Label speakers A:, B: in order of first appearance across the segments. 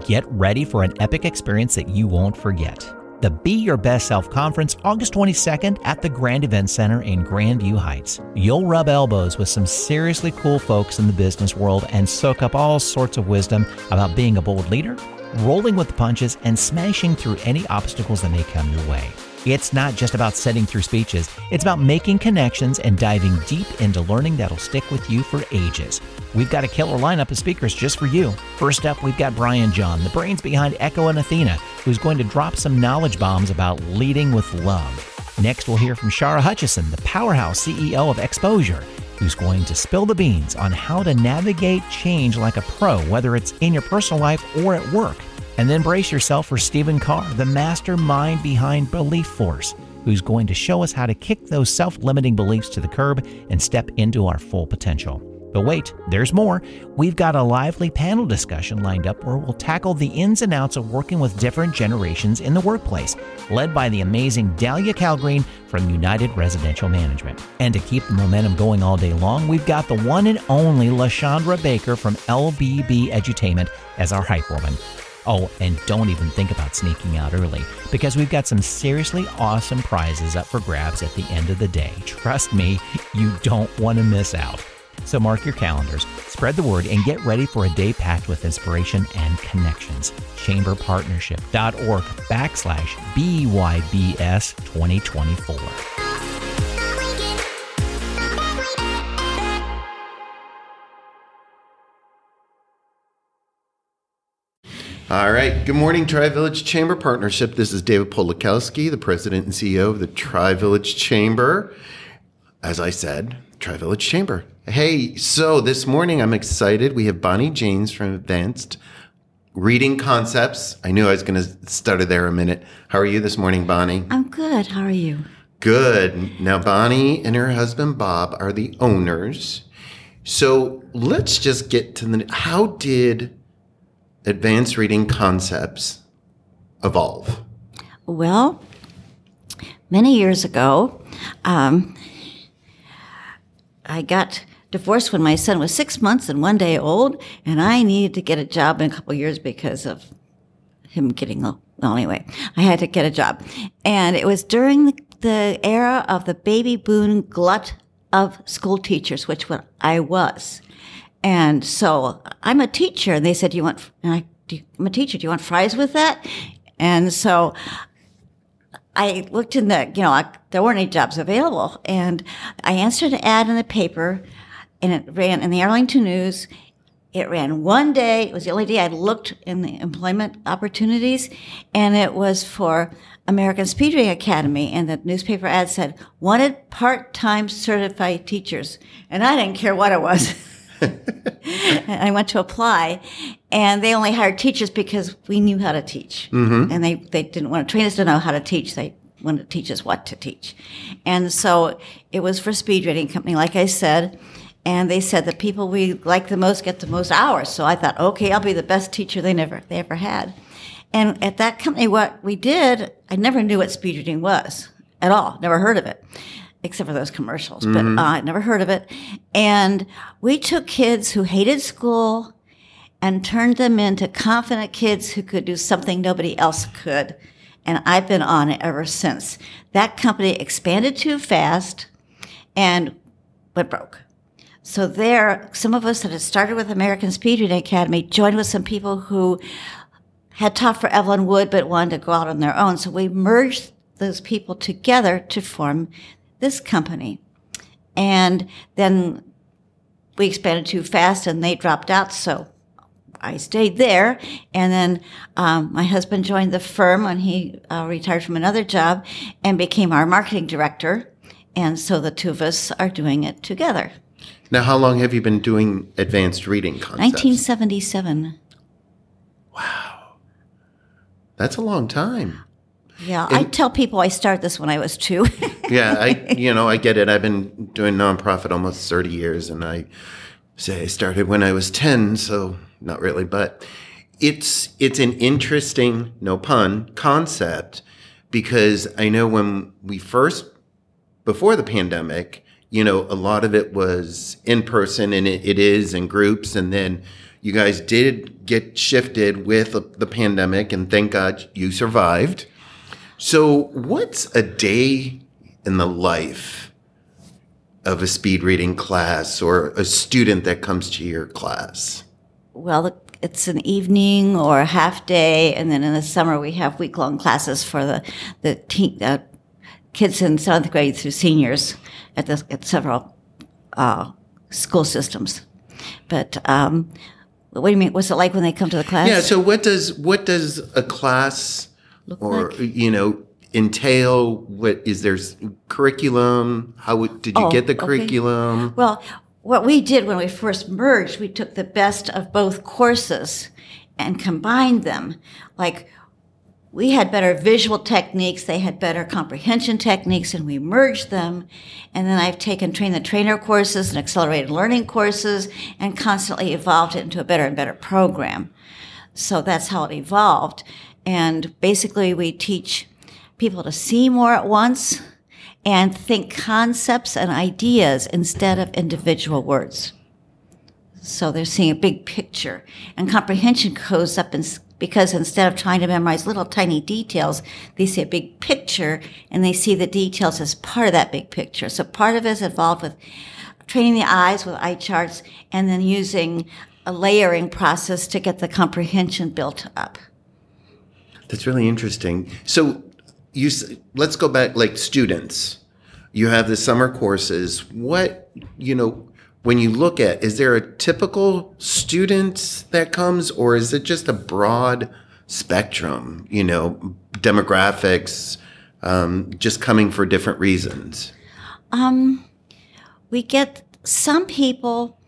A: Get ready for an epic experience that you won't forget. The Be Your Best Self Conference, August 22nd at the Grand Event Center in Grandview Heights. You'll rub elbows with some seriously cool folks in the business world and soak up all sorts of wisdom about being a bold leader, rolling with the punches, and smashing through any obstacles that may come your way. It's not just about setting through speeches, it's about making connections and diving deep into learning that'll stick with you for ages. We've got a killer lineup of speakers just for you. First up, we've got Brian John, the brains behind Echo and Athena, who's going to drop some knowledge bombs about leading with love. Next, we'll hear from Shara Hutchison, the powerhouse CEO of Exposure, who's going to spill the beans on how to navigate change like a pro, whether it's in your personal life or at work. And then brace yourself for Stephen Carr, the mastermind behind Belief Force, who's going to show us how to kick those self limiting beliefs to the curb and step into our full potential. But wait, there's more. We've got a lively panel discussion lined up where we'll tackle the ins and outs of working with different generations in the workplace, led by the amazing Dahlia Calgreen from United Residential Management. And to keep the momentum going all day long, we've got the one and only LaShondra Baker from LBB Edutainment as our hype woman. Oh, and don't even think about sneaking out early because we've got some seriously awesome prizes up for grabs at the end of the day. Trust me, you don't want to miss out. So mark your calendars, spread the word, and get ready for a day packed with inspiration and connections. Chamberpartnership.org backslash BYBS 2024.
B: All right. Good morning, Tri Village Chamber Partnership. This is David Polakowski, the president and CEO of the Tri Village Chamber. As I said, Tri Village Chamber. Hey, so this morning I'm excited. We have Bonnie James from Advanced Reading Concepts. I knew I was going to stutter there a minute. How are you this morning, Bonnie?
C: I'm good. How are you?
B: Good. Now, Bonnie and her husband Bob are the owners. So let's just get to the. How did advanced reading concepts evolve?
C: Well, many years ago, um, I got divorced when my son was six months and one day old, and I needed to get a job in a couple years because of him getting well. Anyway, I had to get a job, and it was during the, the era of the baby boom glut of school teachers, which what I was. And so I'm a teacher. And they said, do you want, I, I'm a teacher. Do you want fries with that? And so I looked in the, you know, I, there weren't any jobs available. And I answered an ad in the paper and it ran in the Arlington News. It ran one day. It was the only day I looked in the employment opportunities. And it was for American Speedway Academy. And the newspaper ad said, wanted part-time certified teachers. And I didn't care what it was. I went to apply, and they only hired teachers because we knew how to teach, mm-hmm. and they they didn't want to train us to know how to teach. They wanted to teach us what to teach, and so it was for Speed Reading Company, like I said. And they said the people we like the most get the most hours. So I thought, okay, I'll be the best teacher they never they ever had. And at that company, what we did, I never knew what speed reading was at all. Never heard of it except for those commercials, mm-hmm. but uh, I never heard of it. And we took kids who hated school and turned them into confident kids who could do something nobody else could. And I've been on it ever since. That company expanded too fast and went broke. So there, some of us that had started with American Speed Reading Academy joined with some people who had taught for Evelyn Wood but wanted to go out on their own. So we merged those people together to form this company. And then we expanded too fast and they dropped out. So I stayed there. And then um, my husband joined the firm when he uh, retired from another job and became our marketing director. And so the two of us are doing it together.
B: Now, how long have you been doing advanced reading concepts?
C: 1977.
B: Wow. That's a long time.
C: Yeah, and, I tell people I started this when I was two.
B: yeah, I you know I get it. I've been doing nonprofit almost thirty years, and I say I started when I was ten, so not really, but it's it's an interesting, no pun, concept because I know when we first before the pandemic, you know, a lot of it was in person, and it, it is in groups, and then You guys did get shifted with the pandemic, and thank God you survived. So, what's a day in the life of a speed reading class or a student that comes to your class?
C: Well, it's an evening or a half day, and then in the summer we have week long classes for the the teen, uh, kids in seventh grade through seniors at, the, at several uh, school systems. But um, what do you mean? What's it like when they come to the class?
B: Yeah. So what does what does a class
C: Look
B: or
C: like?
B: you know entail? What is there curriculum? How did you
C: Oh,
B: get the
C: okay.
B: curriculum?
C: Well, what we did when we first merged, we took the best of both courses and combined them. Like we had better visual techniques, they had better comprehension techniques, and we merged them. And then I've taken train the trainer courses and accelerated learning courses and constantly evolved it into a better and better program. So that's how it evolved. And basically, we teach people to see more at once and think concepts and ideas instead of individual words. So they're seeing a big picture. And comprehension goes up in, because instead of trying to memorize little tiny details, they see a big picture and they see the details as part of that big picture. So part of it is involved with training the eyes with eye charts and then using a layering process to get the comprehension built up.
B: That's really interesting. So you let's go back like students. You have the summer courses. What you know when you look at is there a typical student that comes or is it just a broad spectrum, you know, demographics um, just coming for different reasons?
C: Um, we get some people.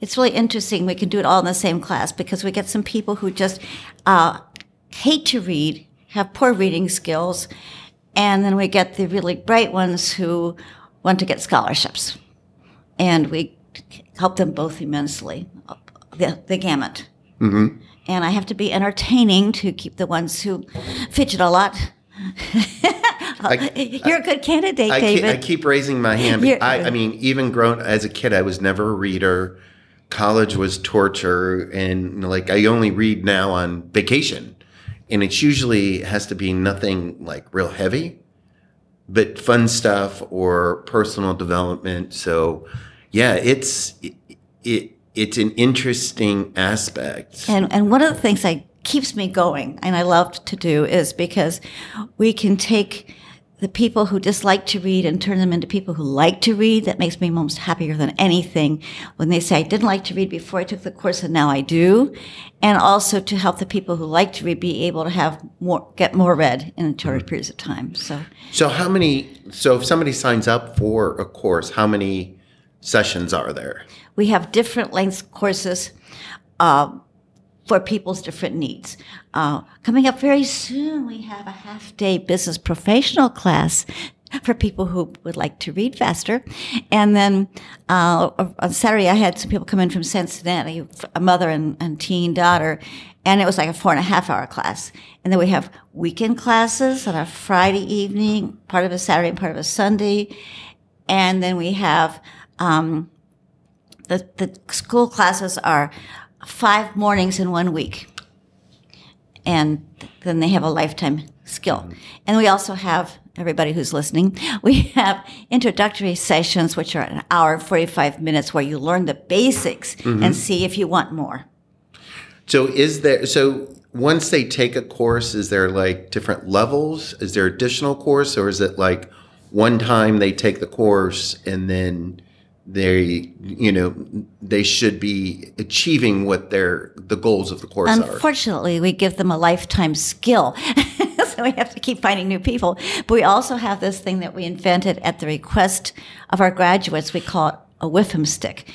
C: It's really interesting. We can do it all in the same class because we get some people who just uh, hate to read, have poor reading skills, and then we get the really bright ones who want to get scholarships, and we help them both immensely, the, the gamut. Mm-hmm. And I have to be entertaining to keep the ones who fidget a lot. You're a good candidate,
B: I keep,
C: David.
B: I keep raising my hand. I, I mean, even grown as a kid, I was never a reader. College was torture, and like I only read now on vacation, and it's usually has to be nothing like real heavy, but fun stuff or personal development. So, yeah, it's it, it it's an interesting aspect.
C: And and one of the things that keeps me going and I love to do is because we can take the people who dislike to read and turn them into people who like to read. That makes me most happier than anything when they say I didn't like to read before I took the course and now I do. And also to help the people who like to read be able to have more get more read in shorter periods of time. So
B: So, how many? So, if somebody signs up for a course, how many sessions are there?
C: we have different length courses uh, for people's different needs. Uh, coming up very soon, we have a half day business professional class for people who would like to read faster. And then uh, on Saturday, I had some people come in from Cincinnati, a mother and, and teen daughter, and it was like a four and a half hour class. And then we have weekend classes on a Friday evening, part of a Saturday and part of a Sunday. And then we have um, the, the school classes are five mornings in one week. And then they have a lifetime skill. And we also have, everybody who's listening, we have introductory sessions, which are an hour 45 minutes where you learn the basics and mm-hmm. see if you want more.
B: So is there so once they take a course, is there like different levels? Is there additional course or is it like one time they take the course and then they you know they should be achieving what their the goals of the course are?
C: Unfortunately, we give them a lifetime skill. so we have to keep finding new people. But we also have this thing that we invented at the request of our graduates. We call it a whiffum stick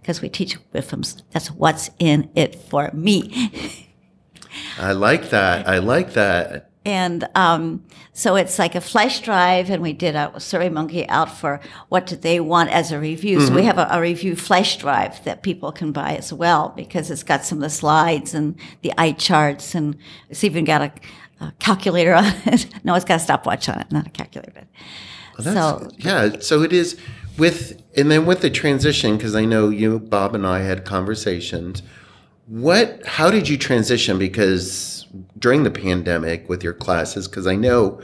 C: because we teach whiffums. That's what's in it for me.
B: I like that. I like that.
C: And um, so it's like a flash drive, and we did a Survey Monkey out for what did they want as a review. So we have a, a review flash drive that people can buy as well because it's got some of the slides and the eye charts, and it's even got a, a calculator on it. no, it's got a stopwatch on it, not a calculator. But
B: That's,
C: so
B: yeah, so it is with and then with the transition because I know you, Bob, and I had conversations. What how did you transition? Because during the pandemic with your classes because i know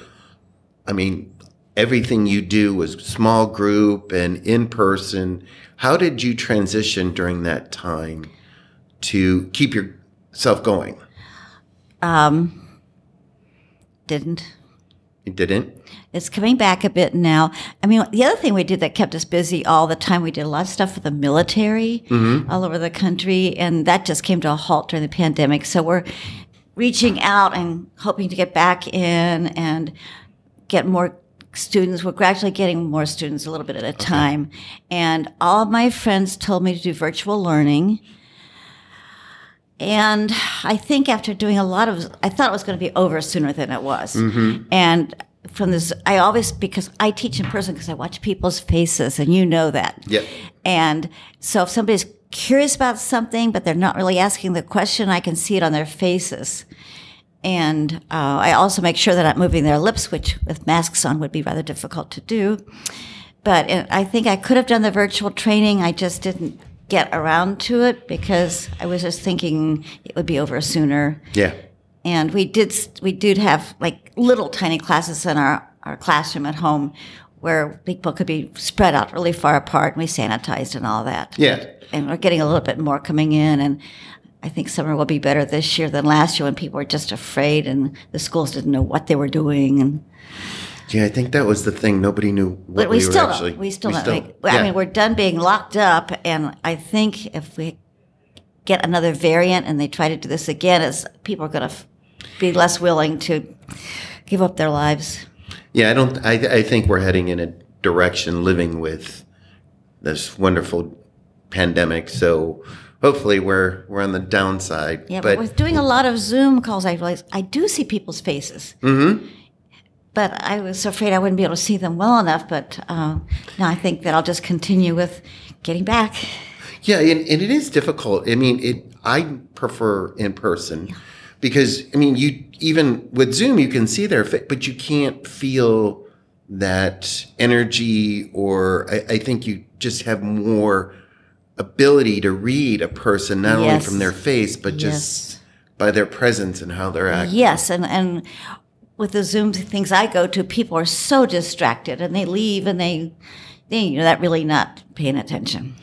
B: i mean everything you do was small group and in person. How did you transition during that time to keep yourself going?
C: Um, didn't.
B: you didn't
C: It's coming back a bit now. I mean, the other thing we did that kept us busy all the time, we did a lot of stuff for the military mm-hmm. all over the country, and that just came to a halt during the pandemic. So we're reaching out and hoping to get back in and get more students. We're gradually getting more students a little bit at a time. And all of my friends told me to do virtual learning. And I think after doing a lot of, I thought it was going to be over sooner than it was. Mm-hmm. And from this, I always, because I teach in person because I watch people's faces and you know that.
B: yeah
C: And so if somebody's curious about something, but they're not really asking the question, I can see it on their faces. And uh, I also make sure that I'm moving their lips, which with masks on would be rather difficult to do. But it, I think I could have done the virtual training. I just didn't get around to it because I was just thinking it would be over sooner.
B: yeah
C: And we did we did have like little tiny classes in our, our classroom at home where people could be spread out really far apart and we sanitized and all that.
B: Yeah.
C: And we're getting a little bit more coming in and I think summer will be better this year than last year when people were just afraid and the schools didn't know what they were doing and
B: yeah i think that was the thing nobody knew what
C: but we,
B: we,
C: still
B: were actually
C: don't. We still
B: we
C: don't.
B: still-
C: make, I mean, we're done being locked up, and I think if we get another variant and they try to do this again, is people are going to f- be less willing to give up their lives.
B: Yeah, I don't. I, I think we're heading in a direction living with this wonderful pandemic. So hopefully we're we're on the downside.
C: Yeah, but, with doing a lot of Zoom calls, I realized I do see people's faces. Mm-hmm. But I was afraid I wouldn't be able to see them well enough. But uh, now I think that I'll just continue with getting back.
B: yeah, and, and it is difficult. I mean, it. I prefer in person because I mean, you even with Zoom you can see their face, but you can't feel that energy. Or I, I think you just have more ability to read a person not only from their face but just by their presence and how they're acting.
C: Yes, and and with the Zoom things I go to, people are so distracted, and they leave, and they, they you know, that really not paying attention.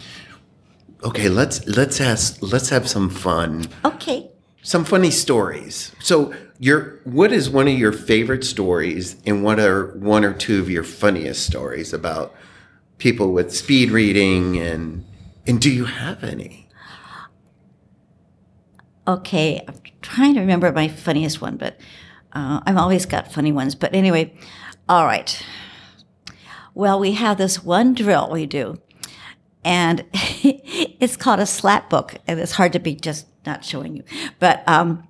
B: Okay, let's let's ask let's have some fun.
C: Okay,
B: Some funny stories. So, your what is one of your favorite stories and what are one or two of your funniest stories about people with speed reading and and do you have any?
C: okay. I'm trying to remember my funniest one, but uh, I've always got funny ones. But anyway, all right. Well, we have this one drill we do, and it's called a slap book, and it's hard to be just not showing you, but um,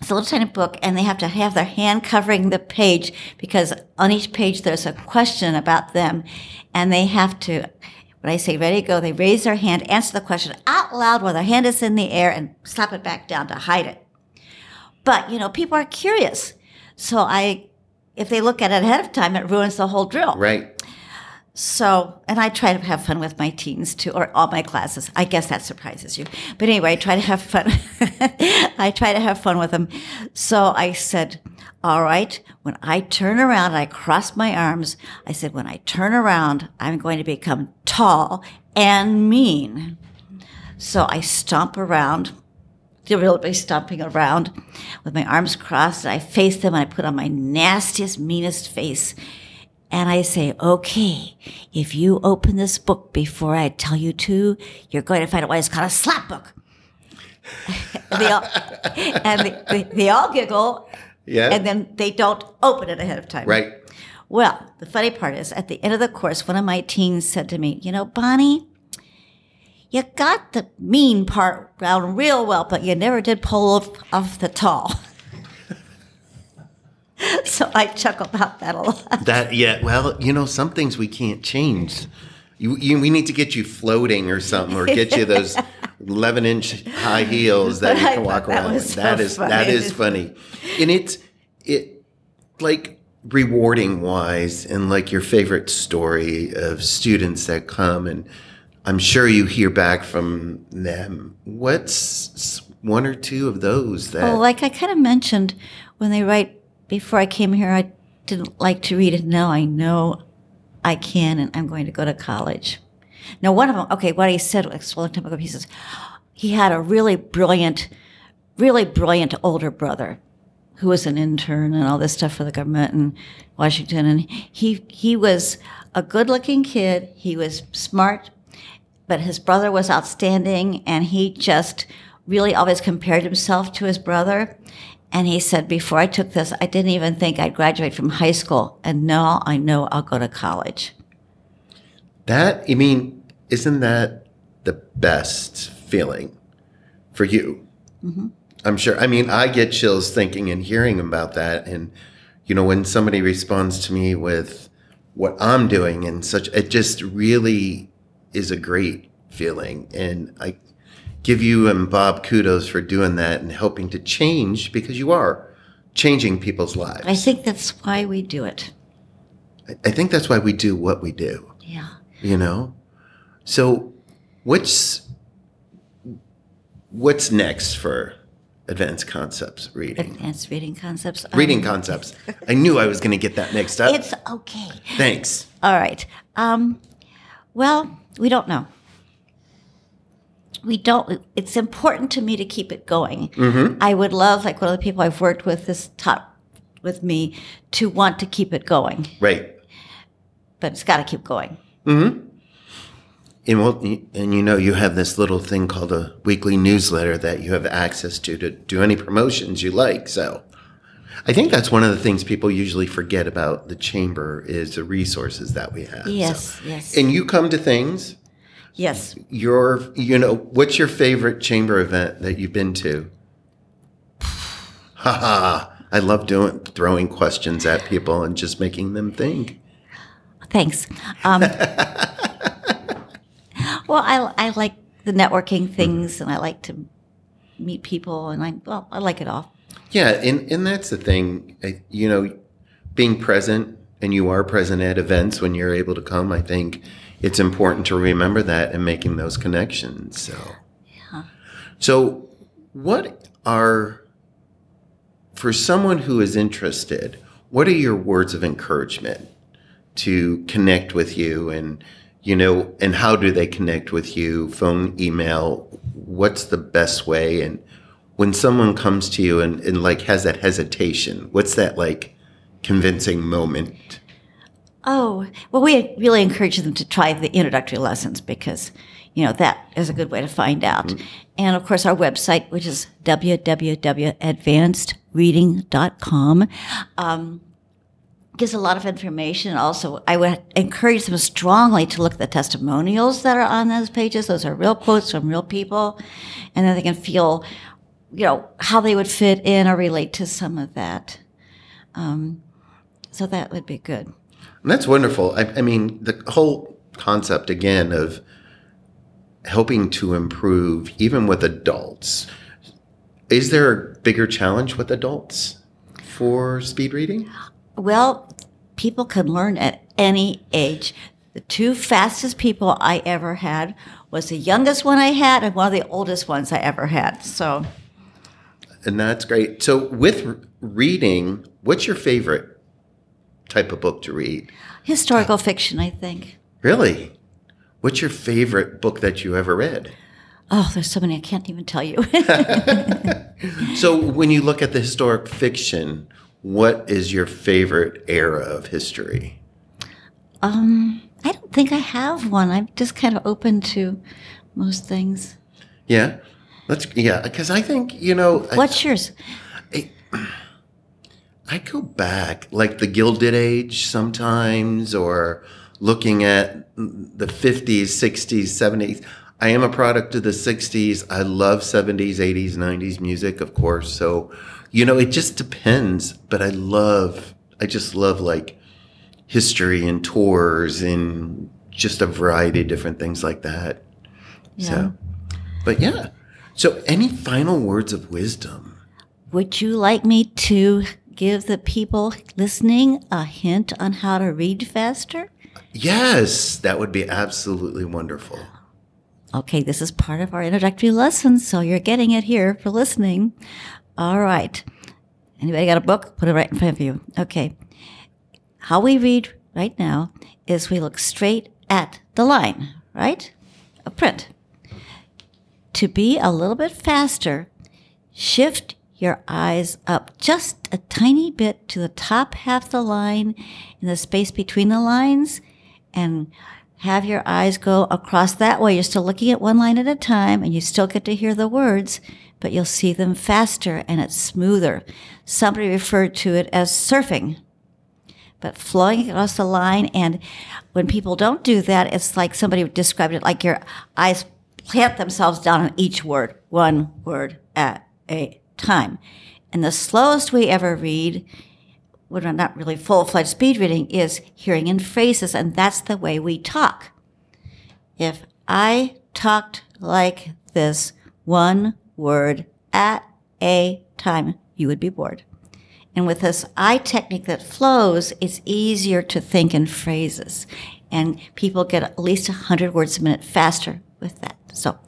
C: it's a little tiny book, and they have to have their hand covering the page because on each page there's a question about them, and they have to. When I say ready, go, they raise their hand, answer the question out loud while their hand is in the air, and slap it back down to hide it. But you know, people are curious, so I, if they look at it ahead of time, it ruins the whole drill.
B: Right?
C: So, and I try to have fun with my teens too, or all my classes. I guess that surprises you. But anyway, I try to have fun. I try to have fun with them. So I said, all right, when I turn around I cross my arms, I said, when I turn around, I'm going to become tall and mean. So I stomp around, deliberately stomping around with my arms crossed, and I face them and I put on my nastiest, meanest face. And I say, okay, if you open this book before I tell you to, you're going to find out why it's called a slap book. and they all, and they, they, all giggle,
B: Yeah.
C: and then they don't open it ahead of time.
B: right.
C: Well, the funny part is at the end of the course, one of my teens said to me, You know, Bonnie, you got the mean part down real well, but you never did pull off, off the tall. so I chuckle about that a lot.
B: That yeah, well, you know, some things we can't change. You, you we need to get you floating or something, or get you those eleven inch high heels that you
C: I
B: can walk
C: that
B: around. with.
C: so
B: that is
C: funny.
B: is funny, and it's it like rewarding wise, and like your favorite story of students that come and. I'm sure you hear back from them. What's one or two of those that
C: Well, like I kind of mentioned when they write before I came here, I didn't like to read it. Now I know I can, and I'm going to go to college. Now, one of them, okay, what he said was a long time ago. He says he had a really brilliant, really brilliant older brother who was an intern and all this stuff for the government in Washington, and he he was a good-looking kid. He was smart, but his brother was outstanding, and he just really always compared himself to his brother. And he said, before I took this, I didn't even think I'd graduate from high school. And now I know I'll go to college.
B: that I mean, isn't that the best feeling for you? Mm-hmm. I'm sure. I mean, I get chills thinking and hearing about that, and you know, when somebody responds to me with what I'm doing and such, it just really is a great feeling, and I give you and Bob kudos for doing that and helping to change because you are changing people's lives.
C: I think that's why we do it.
B: I- think that's why we do what we do.
C: Yeah.
B: you know so what's what's next for advanced concepts reading
C: Advanced reading concepts. Um,
B: reading concepts i knew i was going to get that mixed up
C: It's okay.
B: thanks
C: All right. Um, well, we don't know. We don't. It's important to me to keep it going. I would love, like one of the people I've worked with, this taught with me, to want to keep it going,
B: right
C: but it's got to keep going. Hmm.
B: and well and you know you have this little thing called a weekly newsletter that you have access to to do any promotions you like so i think that's one of the things people usually forget about the chamber is the resources that we have so-
C: Yes, yes,
B: and you come to things
C: yes.
B: your you know what's your favorite chamber event that you've been to haha i love doing throwing questions at people and just making them think
C: Thanks. Um, well, I, I like the networking things, and I like to meet people, and I well, I like it all.
B: yeah and and that's the thing I, you know being present and you are present at events when you're able to come i think it's important to remember that and making those connections so. So what are for someone who is interested what are your words of encouragement to connect with you? And you know and how do they connect with you? Phone email what's the best way? And when someone comes to you and, and like has that hesitation what's that like convincing moment
C: Oh, well, we really encourage them to try the introductory lessons because, you know, that is a good way to find out. And of course, our website, which is www.advancedreading.com, um, gives a lot of information. Also, I would encourage them strongly to look at the testimonials that are on those pages. Those are real quotes from real people. And then they can feel, you know, how they would fit in or relate to some of that. Um, so that would be good.
B: And that's wonderful. I, I mean, the whole concept again of helping to improve, even with adults. Is there a bigger challenge with adults for speed reading?
C: Well, people can learn at any age. The two fastest people I ever had was the youngest one I had and one of the oldest ones I ever had. So,
B: And that's great. So, with reading, what's your favorite type of book to read?
C: historical fiction, I think.
B: Really? What's your favorite book that you ever read?
C: Oh, there's so many I can't even tell you.
B: So, when you look at the historic fiction, what is your favorite era of history?
C: um, I don't think I have one. I'm just kind of open to most things.
B: Yeah. Let's, yeah, because I think, you know, I-
C: What's yours?
B: I go back, like the Gilded Age sometimes, or looking at the 50s, 60s, 70s. I am a product of the 60s. I love 70s, 80s, 90s music, of course. So, you know, it just depends. But I love, I just love like history and tours and just a variety of different things like that. So, but yeah. So, any final words of wisdom?
C: Would you like me to give the people listening a hint on how to read faster?
B: Yes, that would be absolutely wonderful.
C: Okay, this is part of our introductory lesson, so you're getting it here for listening. All right. Anybody got a book? Put it right in front of you. Okay. How we read right now is we look straight at the line, right? A print. To be a little bit faster, shift your eyes up just a tiny bit to the top half of the line in the space between the lines and have your eyes go across that way. You're still looking at one line at a time and you still get to hear the words, but you'll see them faster and it's smoother. Somebody referred to it as surfing, but flowing across the line. And when people don't do that, it's like somebody described it like your eyes plant themselves down on each word, one word at a time. And the slowest we ever read when we're not really full fledged speed reading is hearing in phrases, and that's the way we talk. If I talked like this, one word at a time, you would be bored. And with this eye technique that flows, it's easier to think in phrases. And people get at least 100 words a minute faster with that. So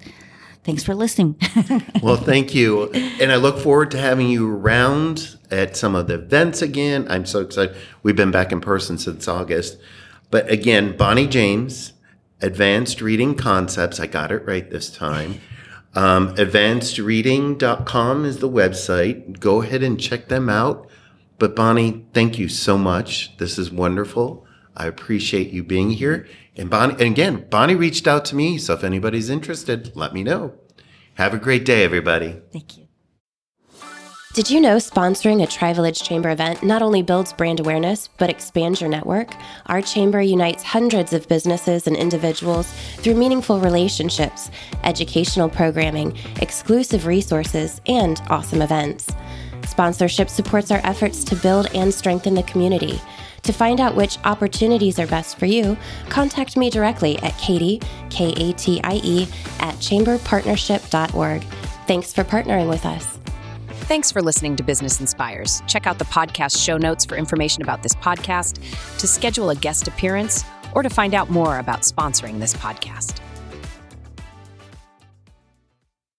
C: thanks for listening.
B: well, thank you. And I look forward to having you around at some of the events again. I'm so excited. We've been back in person since August. But again, Bonnie James, Advanced Reading Concepts. I got it right this time. Um, advancedreading.com is the website. Go ahead and check them out. But Bonnie, thank you so much. This is wonderful. I appreciate you being here. And Bonnie, and again, Bonnie reached out to me. So if anybody's interested, let me know. Have a great day, everybody.
C: Thank you.
D: Did you know sponsoring a Tri Village Chamber event not only builds brand awareness, but expands your network? Our chamber unites hundreds of businesses and individuals through meaningful relationships, educational programming, exclusive resources, and awesome events. Sponsorship supports our efforts to build and strengthen the community. To find out which opportunities are best for you, contact me directly at Katie, K A T I E, at chamberpartnership.org. Thanks for partnering with us.
E: Thanks for listening to Business Inspires. Check out the podcast show notes for information about this podcast, to schedule a guest appearance, or to find out more about sponsoring this podcast.